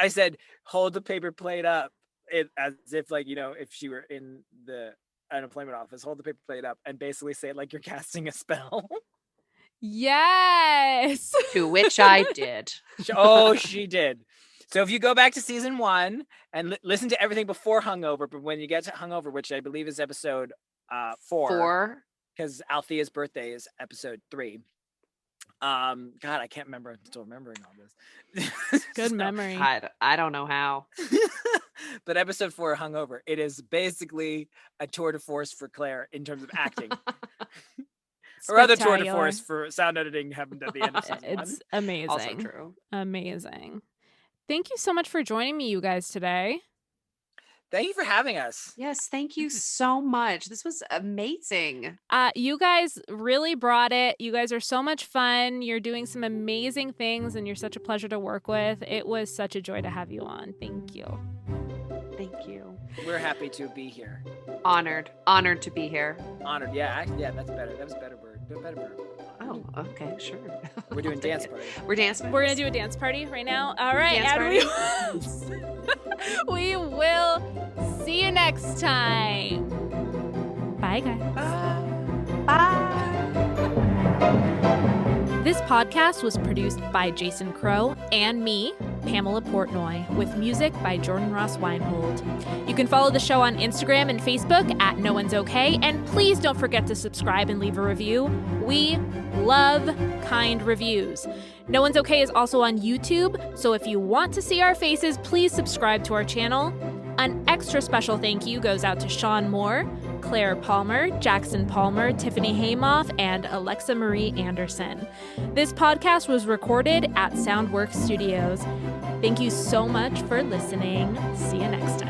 I said, hold the paper plate up it, as if like, you know, if she were in the unemployment office, hold the paper plate up and basically say like you're casting a spell. Yes. To which I did. Oh, she did. So if you go back to season one and li- listen to everything before Hungover, but when you get to Hungover, which I believe is episode uh, four, Four. because Althea's birthday is episode three. Um, God, I can't remember. I'm still remembering all this. Good So- memory. I don't know how. but episode four, Hungover, it is basically a tour de force for Claire in terms of acting, or other tour de force for sound editing happened at the end of season one. It's amazing. Also true. Amazing. Thank you so much for joining me, you guys, today. Thank you for having us. Yes, thank you so much. This was amazing. Uh, you guys really brought it. You guys are so much fun. You're doing some amazing things, and you're such a pleasure to work with. It was such a joy to have you on. Thank you. Thank you. We're happy to be here. Honored. Honored to be here. Honored. Yeah, act- yeah, that's better. That was better word. Better word. Oh, okay, sure. We're doing dance party. We're dancing. We're gonna do a dance party right now. All right, Dance and we, we will see you next time. Bye, guys. Bye. This podcast was produced by Jason Crow and me, Pamela Portnoy, with music by Jordan Ross Weinhold. You can follow the show on Instagram and Facebook at No One's Okay, and please don't forget to subscribe and leave a review. We love kind reviews. No One's Okay is also on YouTube, so if you want to see our faces, please subscribe to our channel. An extra special thank you goes out to Sean Moore, Claire Palmer, Jackson Palmer, Tiffany Haymoff, and Alexa Marie Anderson. This podcast was recorded at Soundworks Studios. Thank you so much for listening. See you next